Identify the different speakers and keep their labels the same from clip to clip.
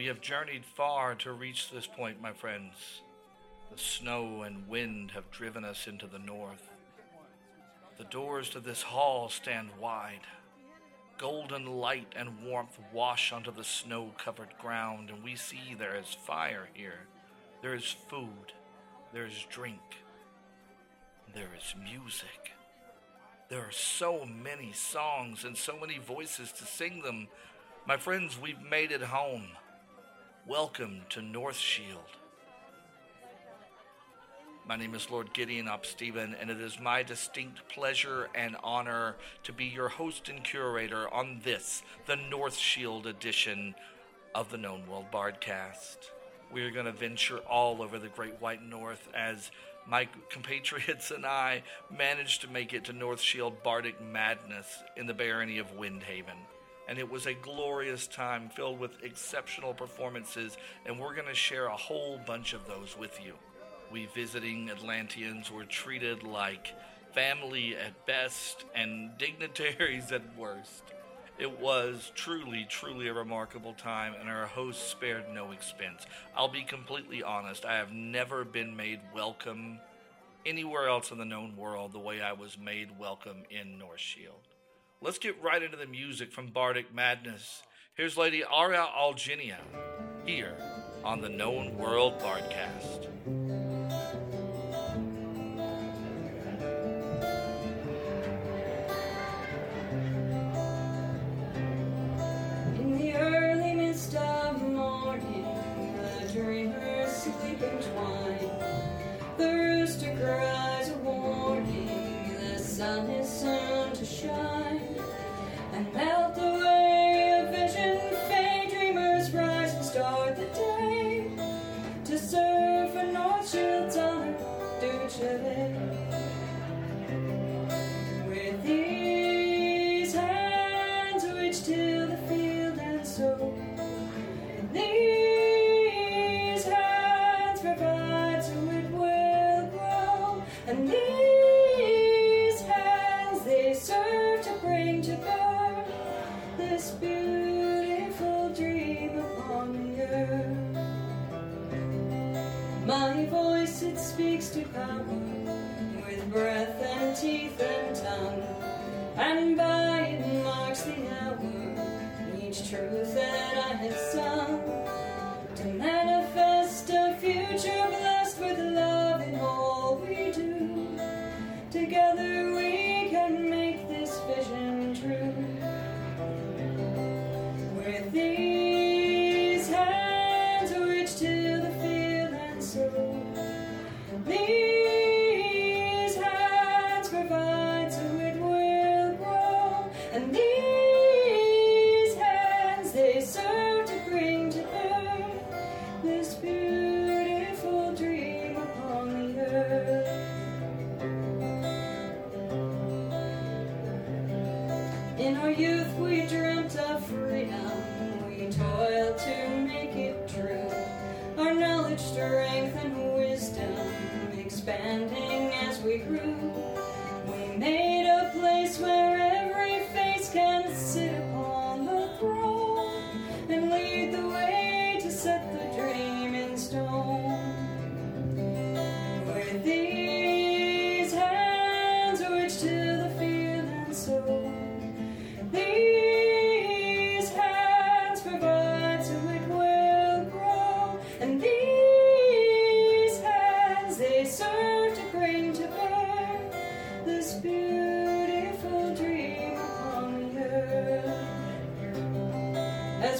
Speaker 1: We have journeyed far to reach this point, my friends. The snow and wind have driven us into the north. The doors to this hall stand wide. Golden light and warmth wash onto the snow covered ground, and we see there is fire here. There is food. There is drink. There is music. There are so many songs and so many voices to sing them. My friends, we've made it home. Welcome to Northshield. My name is Lord Gideon upstephen and it is my distinct pleasure and honor to be your host and curator on this, the Northshield edition of the Known World Bardcast. We are going to venture all over the Great White North as my compatriots and I managed to make it to Northshield Bardic Madness in the barony of Windhaven. And it was a glorious time filled with exceptional performances, and we're going to share a whole bunch of those with you. We visiting Atlanteans were treated like family at best and dignitaries at worst. It was truly, truly a remarkable time, and our hosts spared no expense. I'll be completely honest, I have never been made welcome anywhere else in the known world the way I was made welcome in Northshield. Let's get right into the music from Bardic Madness. Here's Lady Aria Alginia here on the Known World Bardcast.
Speaker 2: In the early mist of morning, the dreamers sleeping twine. The rooster cries a warning, the sun is Duce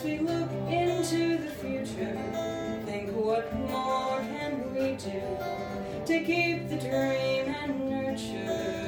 Speaker 2: We look into the future, think what more can we do to keep the dream and nurture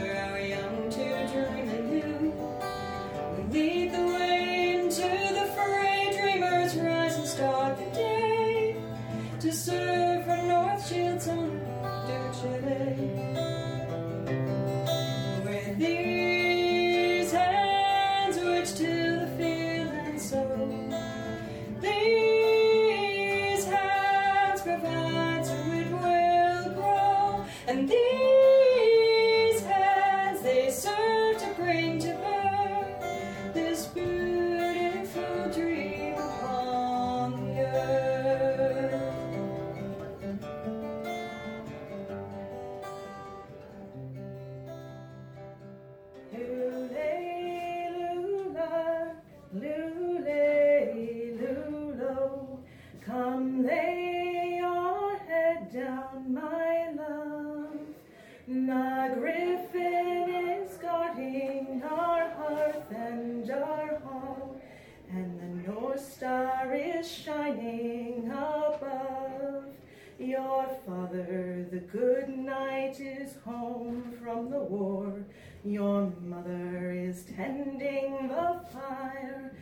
Speaker 2: the
Speaker 3: war. Your mother is tending the fire.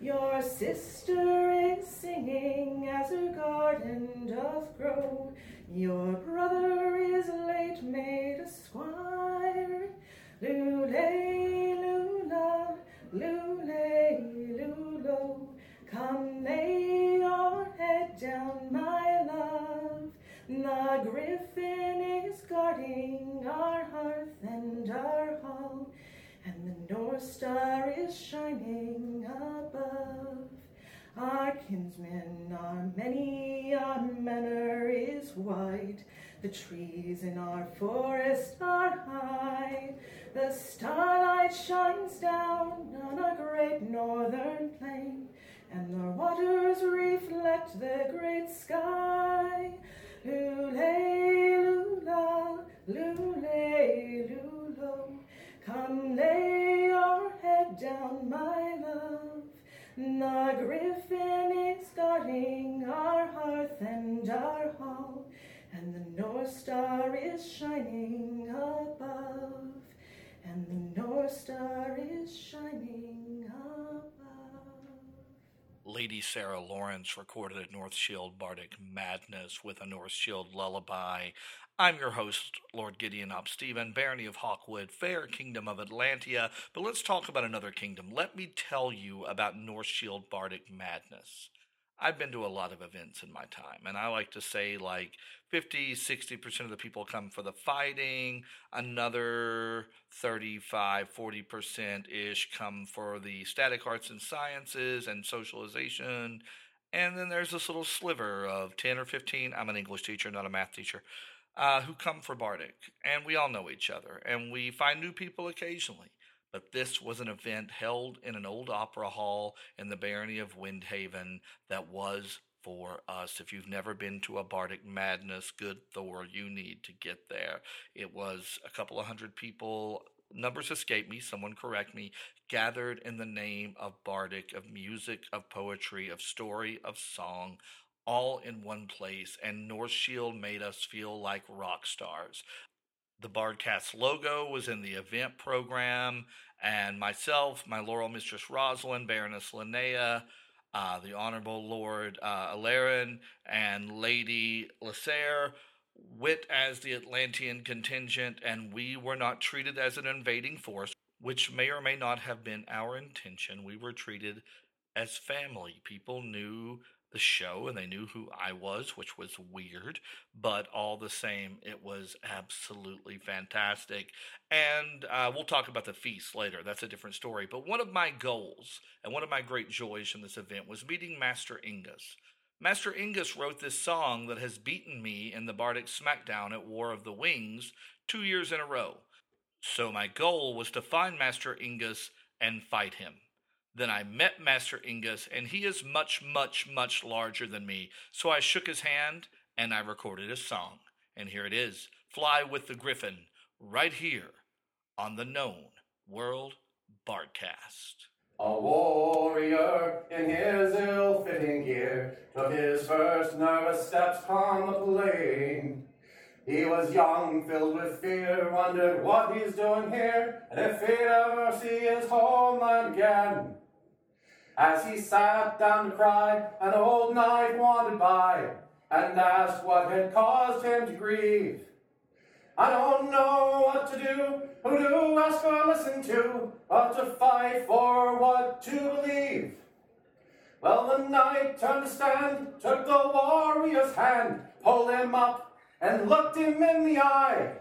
Speaker 3: Your sister is singing as her garden doth grow. Your brother is late made a squire. Lule, lula, lule, lulo. Come lay your head down, my love. The griffin is guarding our hearth and our hall, and the North Star is shining above. Our kinsmen are many, our manor is wide. The trees in our forest are high. The starlight shines down on a great northern plain, and the waters reflect the great sky. Lule, lula, lule, lulo. Come lay your head down, my love. The griffin is guarding our hearth and our hall, and the North Star is shining above. And the North Star is shining above.
Speaker 1: Lady Sarah Lawrence recorded at Northshield Bardic Madness with a Northshield lullaby. I'm your host, Lord Gideon Op Stephen, Barony of Hawkwood, fair kingdom of Atlantia. But let's talk about another kingdom. Let me tell you about Northshield Bardic Madness. I've been to a lot of events in my time, and I like to say like 50, 60% of the people come for the fighting, another 35, 40% ish come for the static arts and sciences and socialization. And then there's this little sliver of 10 or 15, I'm an English teacher, not a math teacher, uh, who come for Bardic. And we all know each other, and we find new people occasionally but this was an event held in an old opera hall in the barony of Windhaven that was for us. If you've never been to a Bardic Madness, good Thor, you need to get there. It was a couple of hundred people. Numbers escape me, someone correct me, gathered in the name of Bardic, of music, of poetry, of story, of song, all in one place, and Northshield made us feel like rock stars the Bardcast logo was in the event program, and myself, my Laurel Mistress Rosalind, Baroness Linnea, uh, the Honorable Lord uh, Alarin, and Lady Lasser wit as the Atlantean contingent, and we were not treated as an invading force, which may or may not have been our intention. We were treated as family. People knew the show and they knew who I was, which was weird, but all the same, it was absolutely fantastic. And uh, we'll talk about the feast later. That's a different story. But one of my goals and one of my great joys from this event was meeting Master Ingus. Master Ingus wrote this song that has beaten me in the Bardic Smackdown at War of the Wings two years in a row. So my goal was to find Master Ingus and fight him. Then I met Master Ingus, and he is much, much, much larger than me. So I shook his hand and I recorded a song. And here it is Fly with the Griffin, right here on the known World Bardcast.
Speaker 4: A warrior in his ill fitting gear took his first nervous steps on the plain. He was young, filled with fear, wondered what he's doing here, and if he'd ever see his homeland again. As he sat down to cry, an old knight wandered by and asked what had caused him to grieve. I don't know what to do, who to ask or listen to, what to fight for, what to believe. Well, the knight turned to stand, took the warrior's hand, pulled him up, and looked him in the eye.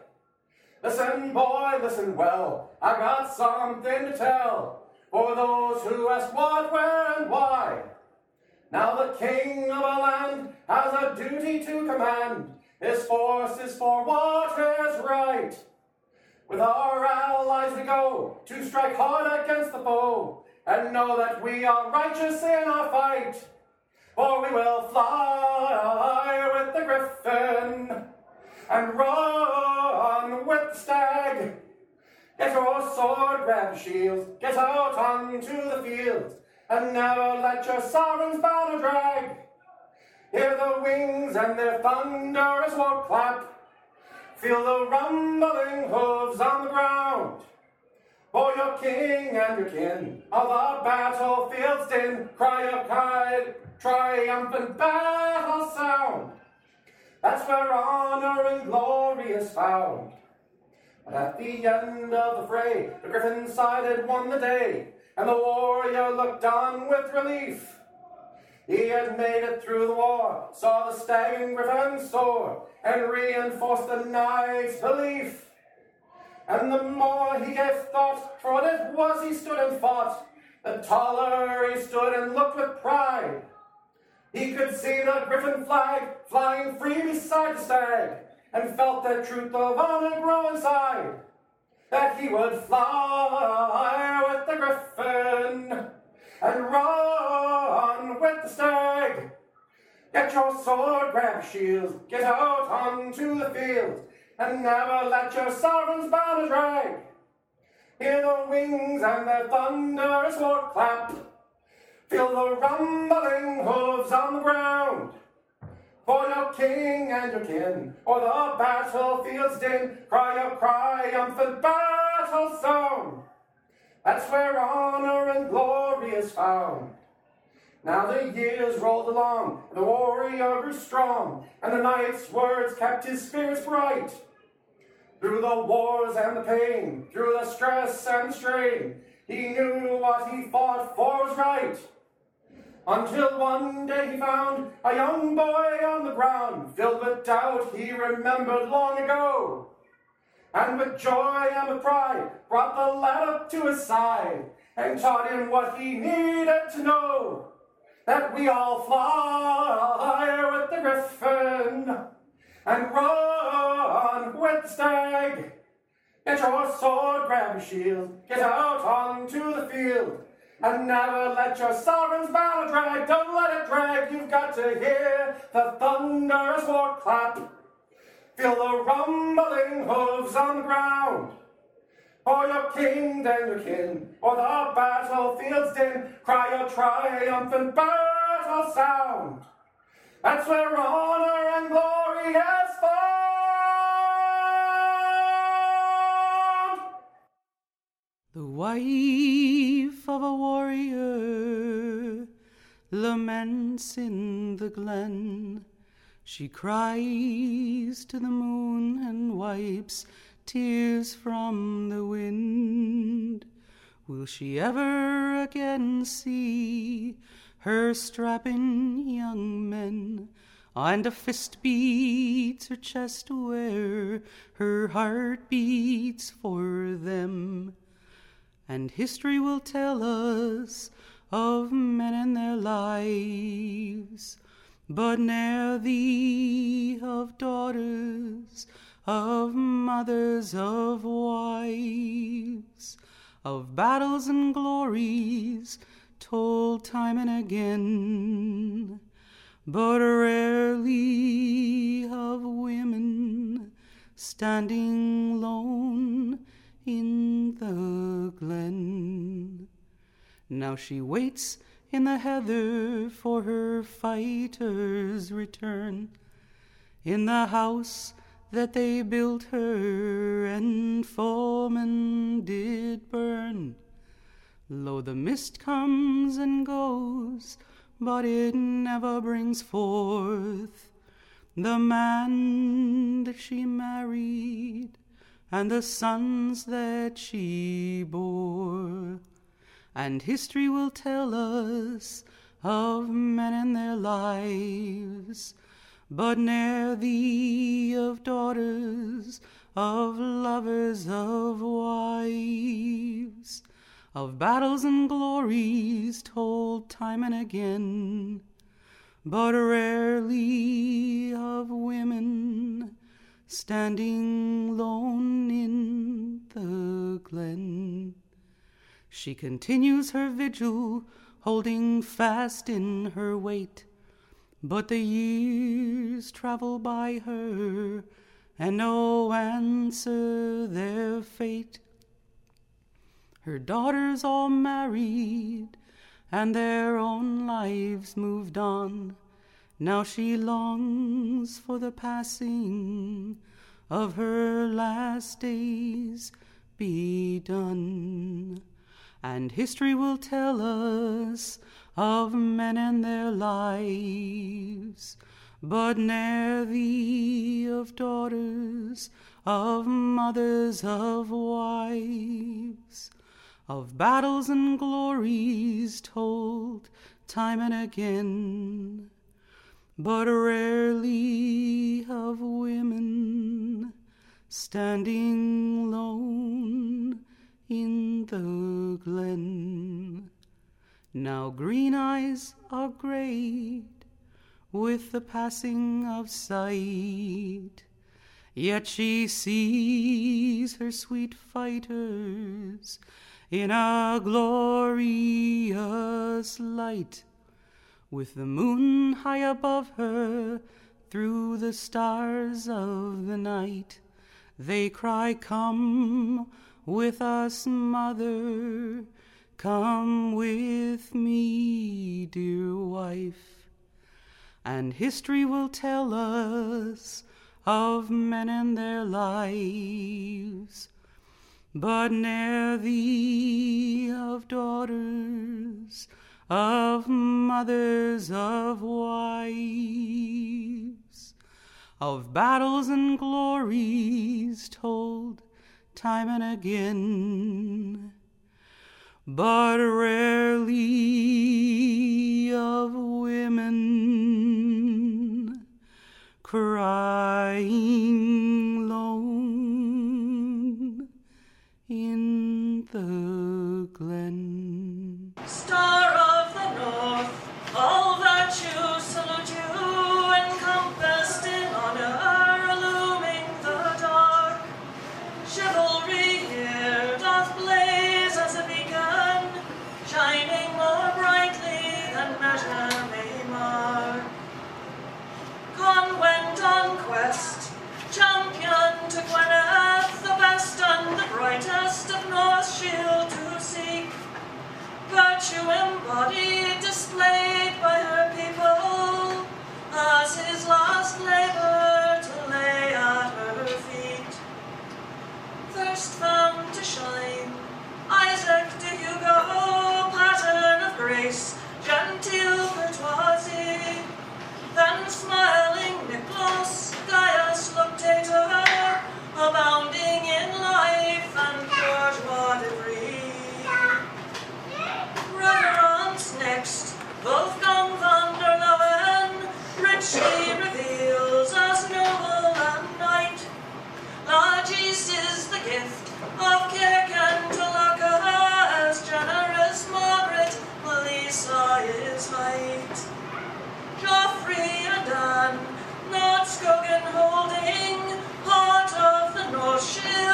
Speaker 4: Listen, boy, listen well, I got something to tell for those who ask what, where, and why. Now the king of a land has a duty to command. His force is for what is right. With our allies we go to strike hard against the foe, and know that we are righteous in our fight. For we will fly with the griffin and run with the stag. Get your sword, grab shields, get out onto the fields, and never let your sovereign's banner drag. Hear the wings and their thunderous war clap, Feel the rumbling hooves on the ground. For your king and your kin of the battlefield's din, cry a cry, triumphant battle sound. That's where honor and glory is found. But at the end of the fray, the griffin side had won the day, and the warrior looked on with relief. He had made it through the war, saw the stag griffin soar, and reinforced the knight's belief. And the more he gave thought, for what it was he stood and fought, the taller he stood and looked with pride. He could see the griffin flag flying free beside the stag, and felt the truth of honor grow inside. That he would fly with the griffin and run with the stag. Get your sword, grab your shield, get out onto the field, and never let your sovereign's banner drag. Hear the wings and their thunderous war clap. Feel the rumbling hooves on the ground. For your king and your kin, or the battlefield's din, cry a triumphant battle song. That's where honor and glory is found. Now the years rolled along, and the warrior grew strong, and the knight's words kept his spirits bright. Through the wars and the pain, through the stress and the strain, he knew what he fought for was right. Until one day he found a young boy on the ground, filled with doubt he remembered long ago. And with joy and with pride, brought the lad up to his side, and taught him what he needed to know. That we all fly with the griffin, and run with the stag. Get your sword, grab your shield, get out onto the field, and never let your sovereign's banner drag. Don't let it drag. You've got to hear the thunderous war clap. Feel the rumbling hooves on the ground. For your king and your kin, or the battlefield's din, cry a triumphant battle sound. That's where honor and glory has found.
Speaker 5: The wife of a warrior laments in the glen. She cries to the moon and wipes tears from the wind. Will she ever again see her strapping young men? And a fist beats her chest where her heart beats for them. And history will tell us of men and their lives, but ne'er thee of daughters, of mothers, of wives, of battles and glories told time and again, but rarely of women standing lone in the glen. Now she waits in the heather for her fighter's return. In the house that they built her and foemen did burn. Lo, the mist comes and goes, but it never brings forth the man that she married and the sons that she bore. And history will tell us of men and their lives, but ne'er thee of daughters, of lovers, of wives, of battles and glories told time and again, but rarely of women standing lone in the glen. She continues her vigil, holding fast in her weight. But the years travel by her, and no answer their fate. Her daughters all married, and their own lives moved on. Now she longs for the passing of her last days be done. And history will tell us of men and their lives, but ne'er thee of daughters, of mothers, of wives, of battles and glories told time and again, but rarely of women standing lone in the glen. Now green eyes are grayed with the passing of sight, yet she sees her sweet fighters in a glorious light, with the moon high above her through the stars of the night. They cry, Come with us, mother, come with me, dear wife. And history will tell us of men and their lives, but ne'er thee of daughters, of mothers, of wives, of battles and glories told time and again, but rarely of women crying lone in the glen.
Speaker 6: Virtue embodied, displayed by her people, as his last labor to lay at her feet. First found to shine, Isaac de Hugo, pattern of grace, genteel courtoisie. Then smiling Nicholas, gift of Kirken to Lucca, as generous Margaret, Melissa is height. Joffrey and Anne, not Skogan holding, heart of the Northshield,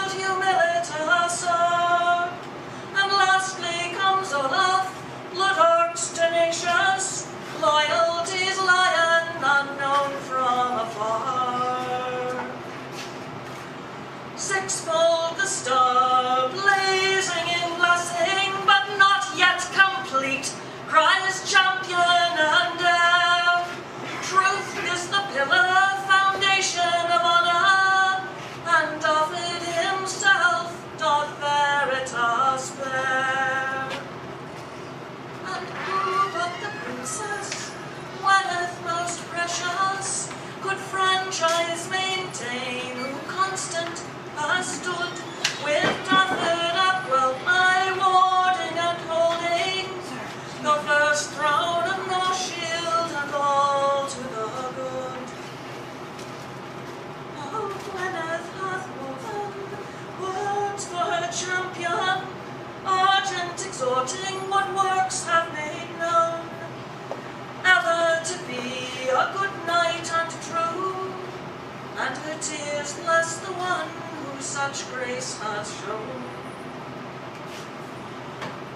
Speaker 6: her tears bless the one who such grace has shown.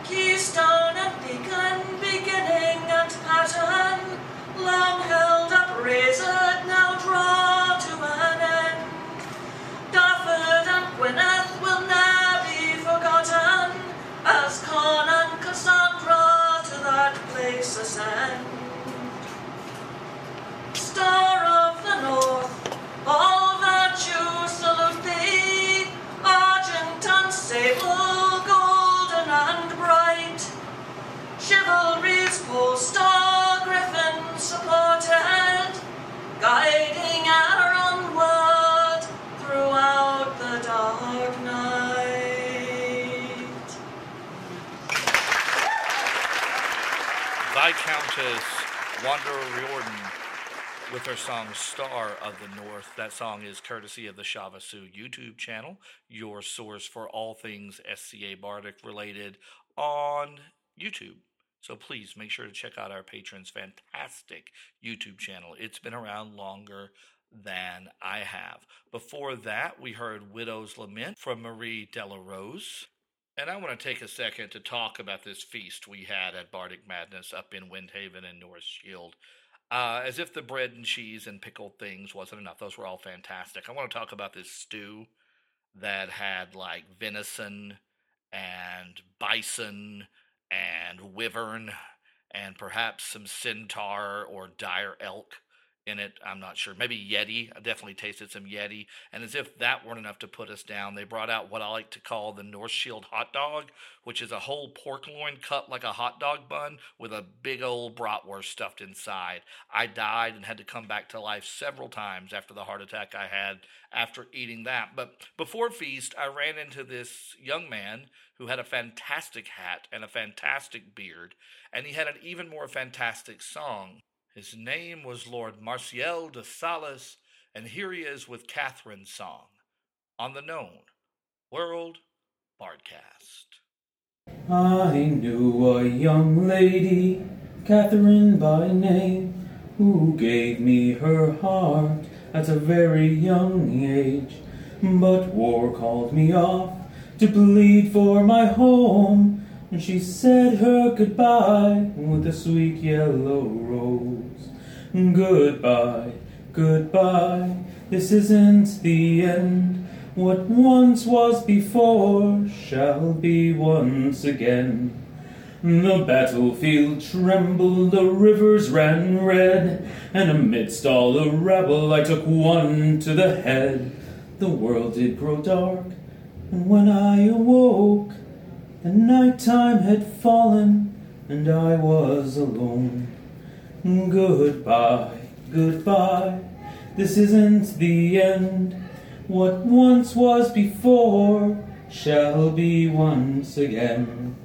Speaker 6: Keystone and beacon, beginning and pattern,
Speaker 1: her song Star of the North. That song is courtesy of the Shavasoo YouTube channel, your source for all things SCA Bardic related on YouTube. So please make sure to check out our patrons' fantastic YouTube channel. It's been around longer than I have. Before that, we heard Widow's Lament from Marie Delarose. And I want to take a second to talk about this feast we had at Bardic Madness up in Windhaven and Northshield. Uh, as if the bread and cheese and pickled things wasn't enough. Those were all fantastic. I want to talk about this stew that had like venison and bison and wyvern and perhaps some centaur or dire elk in it. I'm not sure. Maybe Yeti. I definitely tasted some Yeti. And as if that weren't enough to put us down, they brought out what I like to call the Northshield hot dog, which is a whole pork loin cut like a hot dog bun with a big old bratwurst stuffed inside. I died and had to come back to life several times after the heart attack I had after eating that. But before feast, I ran into this young man who had a fantastic hat and a fantastic beard, and he had an even more fantastic song. His name was Lord Marcial de Salas, and here he is with Catherine's song on the known World Bardcast.
Speaker 7: I knew a young lady, Catherine by name, who gave me her heart at a very young age. But war called me off to plead for my home, and she said her goodbye with a sweet yellow rose. Goodbye, goodbye, this isn't the end. What once was before shall be once again. The battlefield trembled, the rivers ran red, and amidst all the rabble I took one to the head. The world did grow dark, and when I awoke, the night time had fallen, and I was alone. Goodbye, goodbye, this isn't the end. What once was before shall be once again.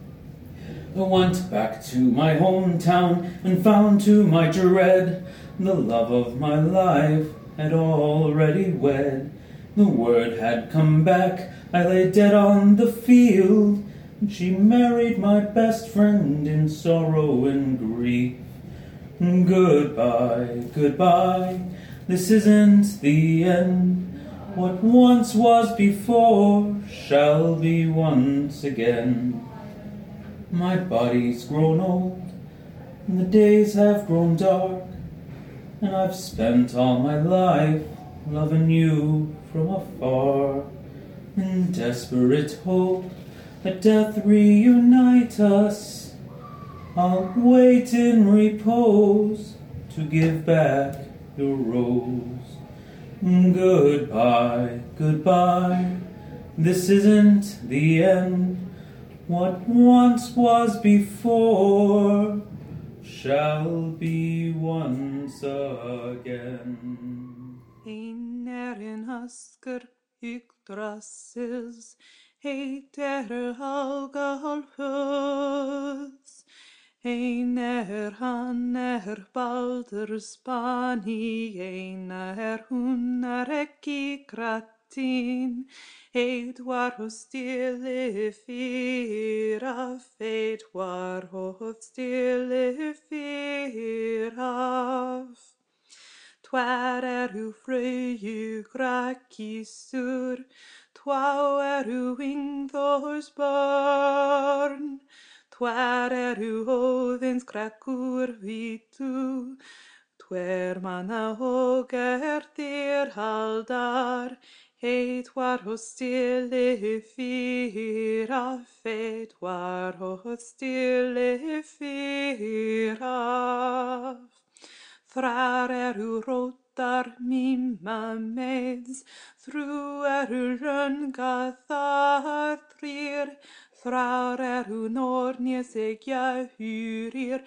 Speaker 7: I went back to my hometown and found to my dread the love of my life had already wed. The word had come back, I lay dead on the field, she married my best friend in sorrow and grief. Goodbye, goodbye, this isn't the end. What once was before shall be once again. My body's grown old, and the days have grown dark, and I've spent all my life loving you from afar. In desperate hope that death reunite us, I'll wait in repose to give back your rose. Goodbye, goodbye, this isn't the end. What once was before shall be once again.
Speaker 2: Einar in Husker Yggdrasils heitir Helgalhus. Einar hann er Baldurs bani, einar hún er ekki kratin. Eit var hos stille fyra, eit var hos stille fyra. Tvær eru tvá eru Ingþórs börn. Tvær eru Óðins krakkur vitu, tver manna og er þér haldar. Heit var hos stille fyra, feit var hos stille fyra. Þrær eru rótar mýma meids, þrjú eru rönga þar þrýr, þrár eru nornjes egja hyrir, er,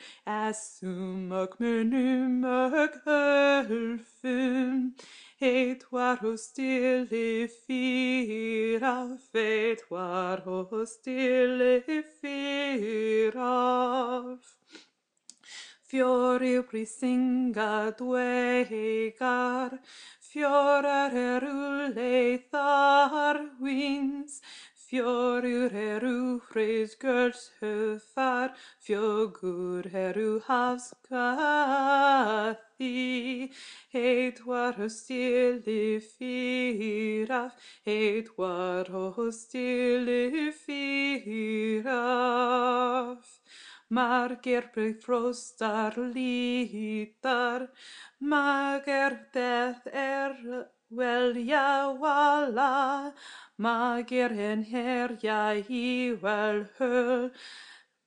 Speaker 2: essum og munum og hölfum. Heit var hos stille fyra, feit var hos stille. Fiori brisinga dwegar, fiorar erulle thar wins, Fiorur eru fres gurs höfar, fjögur eru havskathi, heit war hostili firaf, heit war hostili Mae'r gerbyg ffrost ar lidar, mae gerddedd er weliau wala, mae ger hen heriau i wel hyl,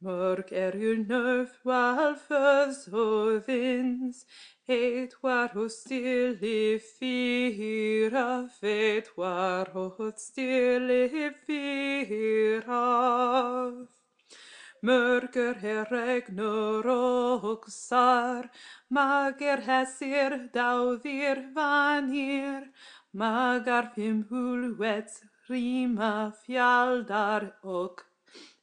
Speaker 2: Mörk er yl nöf wal fös o vins, et war o stille fira, et war o stille fira myrker herregnur oksar, mager hesir dawddir fanir, magar pum hwlwet rima fialdar og,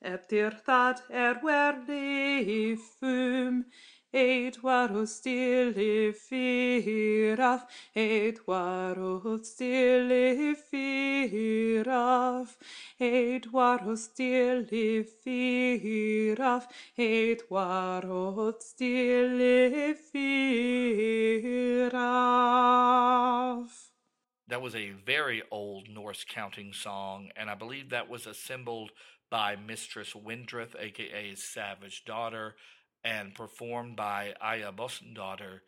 Speaker 2: Ebdirthad erwerli ffym, var hos stille fyraf, eitt var hos stille fyraf, eitt var hos stille fyraf, eitt var hos stille fyraf.
Speaker 1: That was a very old Norse counting song, and I believe that was assembled by Mistress Windrith, aka Savage Daughter, and performed by Aya Daughter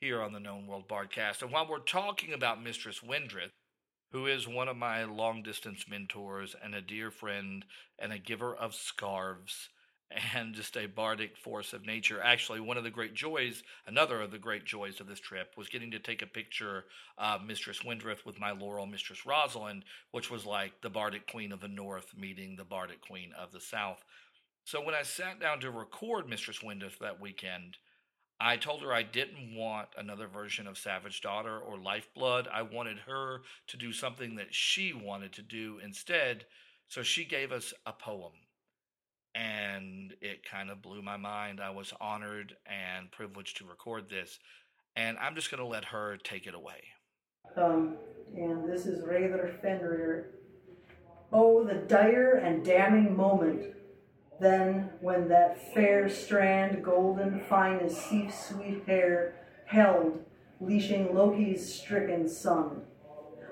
Speaker 1: here on the Known World Bardcast. And while we're talking about Mistress Windrith, who is one of my long distance mentors and a dear friend and a giver of scarves and just a bardic force of nature. Actually, one of the great joys, another of the great joys of this trip, was getting to take a picture of Mistress Windrith with my Laurel Mistress Rosalind, which was like the bardic queen of the north meeting the bardic queen of the south. So when I sat down to record Mistress Windrith that weekend, I told her I didn't want another version of Savage Daughter or Lifeblood. I wanted her to do something that she wanted to do instead. So she gave us a poem and it kind of blew my mind. I was honored and privileged to record this, and I'm just going to let her take it away.
Speaker 8: Um, and this is Raver Fenrir. Oh, the dire and damning moment. Then, when that fair strand, golden, fine as Sif's sweet hair, held, leashing Loki's stricken son.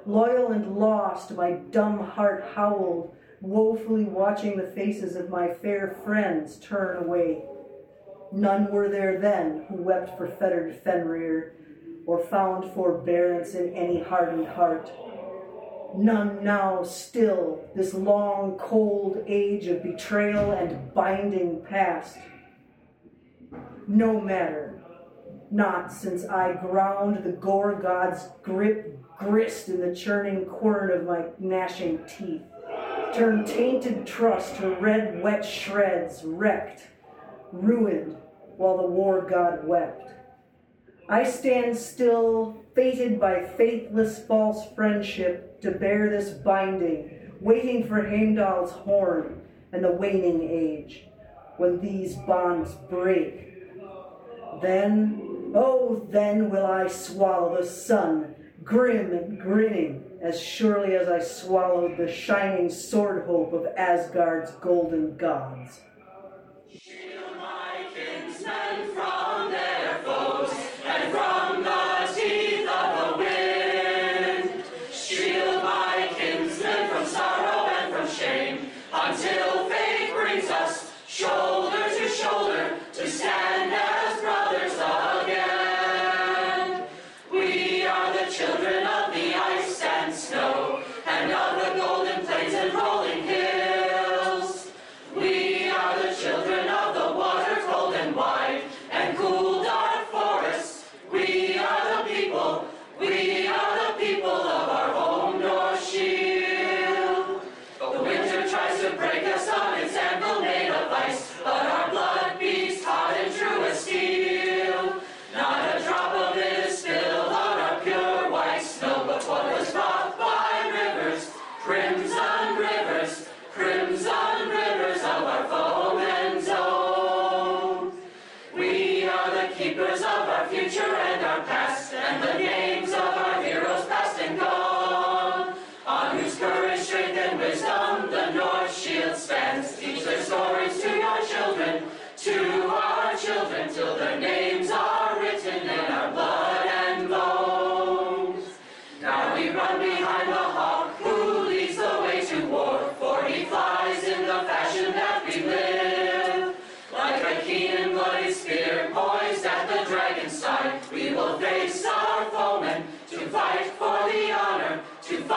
Speaker 8: Loyal and lost, my dumb heart howled, woefully watching the faces of my fair friends turn away. None were there then who wept for fettered Fenrir, or found forbearance in any hardened heart. None now still, this long, cold age of betrayal and binding past. No matter, not since I ground the gore god's grip grist in the churning quern of my gnashing teeth turned tainted trust to red, wet shreds, wrecked, ruined, while the war god wept. I stand still, fated by faithless false friendship to bear this binding, waiting for Heimdall's horn and the waning age, when these bonds break. Then, oh, then will I swallow the sun, grim and grinning, as surely as I swallowed the shining sword hope of Asgard's golden gods.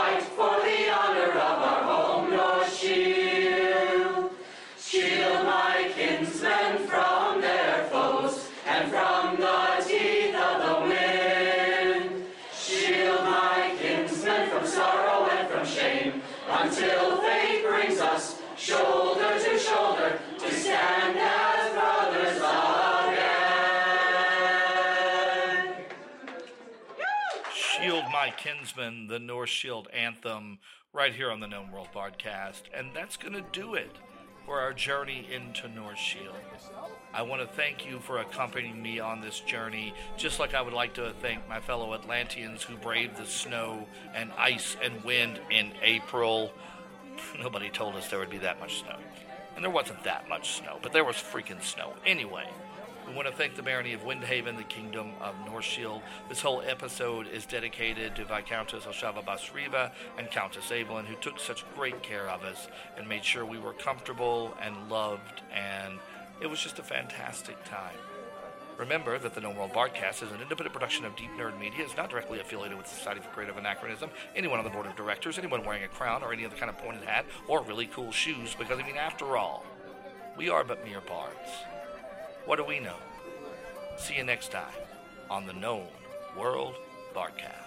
Speaker 9: Fight for the honor of our Shield My
Speaker 1: Kinsman, the Northshield anthem, right here on the Knowne World Bardcast. And that's going to do it for our journey into Northshield. I want to thank you for accompanying me on this journey, just like I would like to thank my fellow Atlanteans who braved the snow and ice and wind in April. Nobody told us there would be that much snow. And there wasn't that much snow, but there was freaking snow. Anyway, we want to thank the barony of Windhaven, the kingdom of Northshield. This whole episode is dedicated to Viscountess Oshava Basriva and Countess Evelyn, who took such great care of us and made sure we were comfortable and loved, and it was just a fantastic time. Remember that the Knowne World Bardcast is an independent production of Deep Nerd Media. It's not directly affiliated with the Society for Creative Anachronism, anyone on the board of directors, anyone wearing a crown or any other kind of pointed hat or really cool shoes, because, I mean, after all, we are but mere bards. What do we know? See you next time on the Knowne World Bardcast.